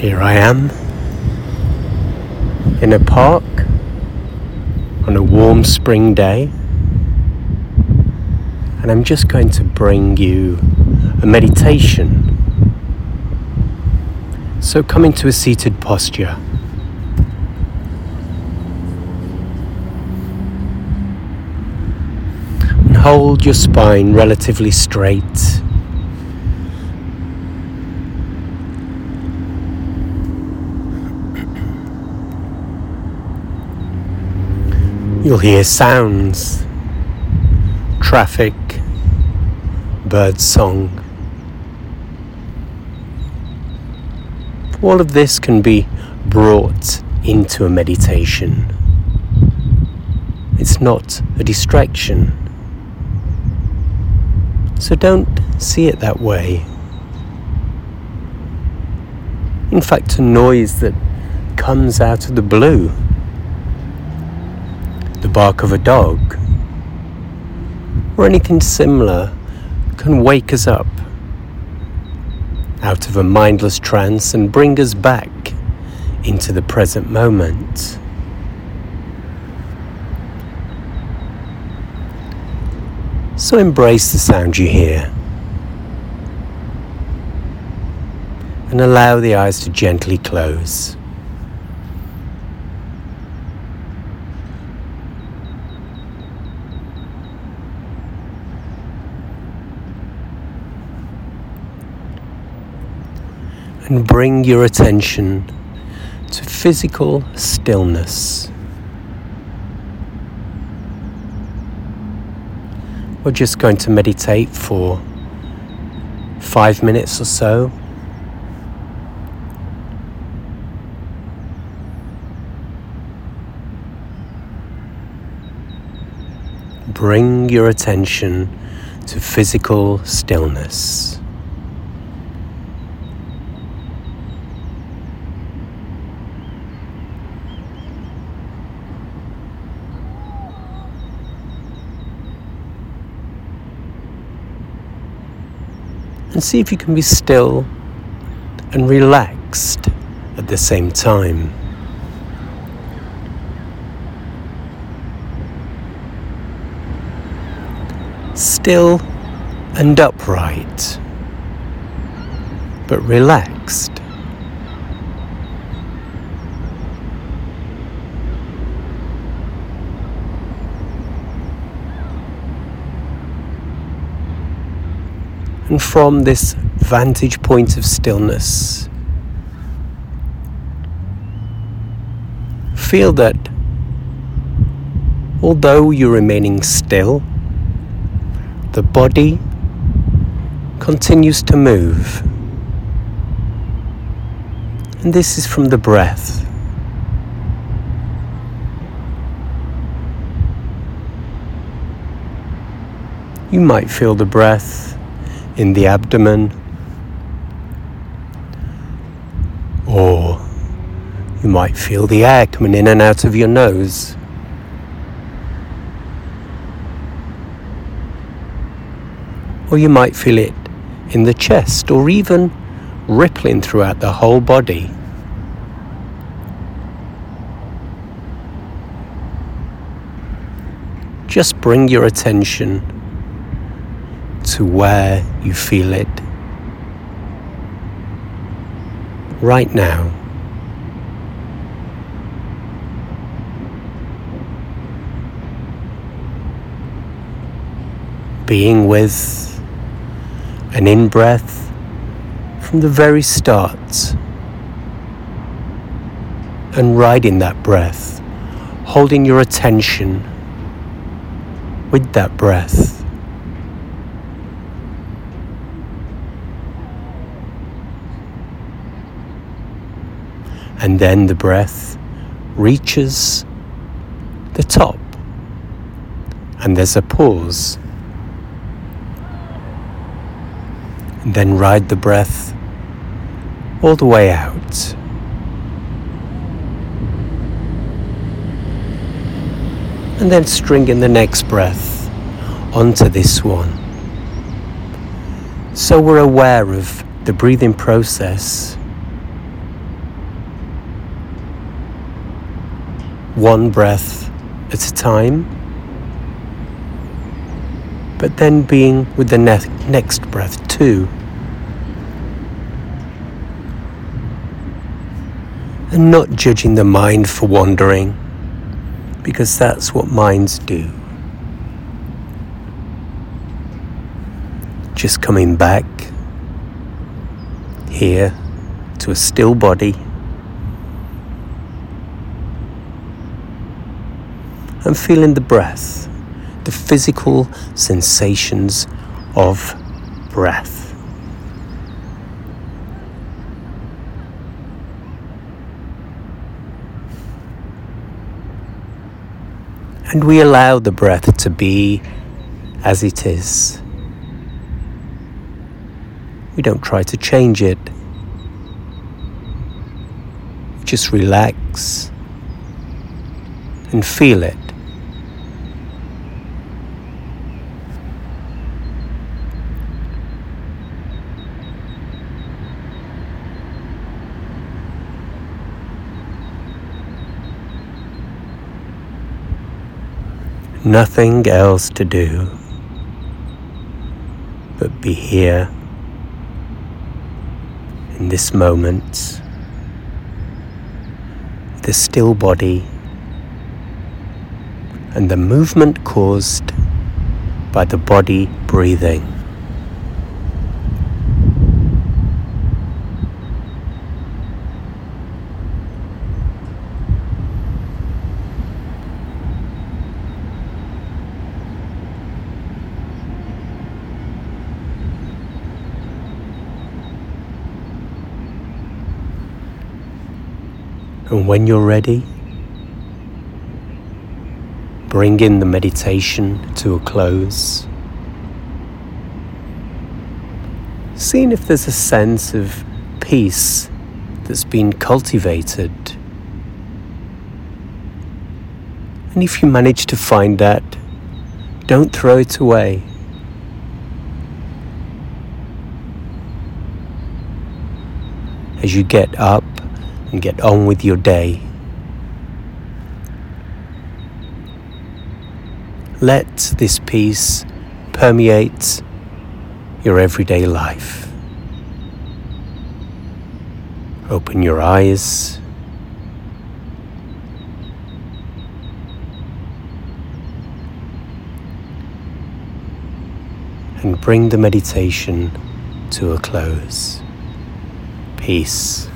Here I am in a park on a warm spring day, and I'm just going to bring you a meditation. So come into a seated posture. And hold your spine relatively straight. You'll hear sounds, traffic, bird song. All of this can be brought into a meditation. It's not a distraction. So don't see it that way. In fact, a noise that comes out of the blue the bark of a dog, or anything similar can wake us up out of a mindless trance and bring us back into the present moment. So embrace the sound you hear and allow the eyes to gently close. And bring your attention to physical stillness. We're just going to meditate for five minutes or so. Bring your attention to physical stillness. And see if you can be still and relaxed at the same time. Still and upright, but relaxed. And from this vantage point of stillness, feel that although you're remaining still, the body continues to move. And this is from the breath. You might feel the breath in the abdomen, or you might feel the air coming in and out of your nose. Or you might feel it in the chest or even rippling throughout the whole body. Just bring your attention to where you feel it right now. Being with an in breath from the very start and riding that breath, holding your attention with that breath. And then the breath reaches the top. And there's a pause. And then ride the breath all the way out. And then string in the next breath onto this one. So we're aware of the breathing process one breath at a time, but then being with the ne- next breath too. And not judging the mind for wandering, because that's what minds do. Just coming back here to a still body. And feeling the breath, the physical sensations of breath. And we allow the breath to be as it is. We don't try to change it. We just relax and feel it. Nothing else to do but be here in this moment, the still body and the movement caused by the body breathing. And when you're ready, bring in the meditation to a close. Seeing if there's a sense of peace that's been cultivated. And if you manage to find that, don't throw it away. As you get up, and get on with your day. Let this peace permeate your everyday life. Open your eyes. And bring the meditation to a close. Peace.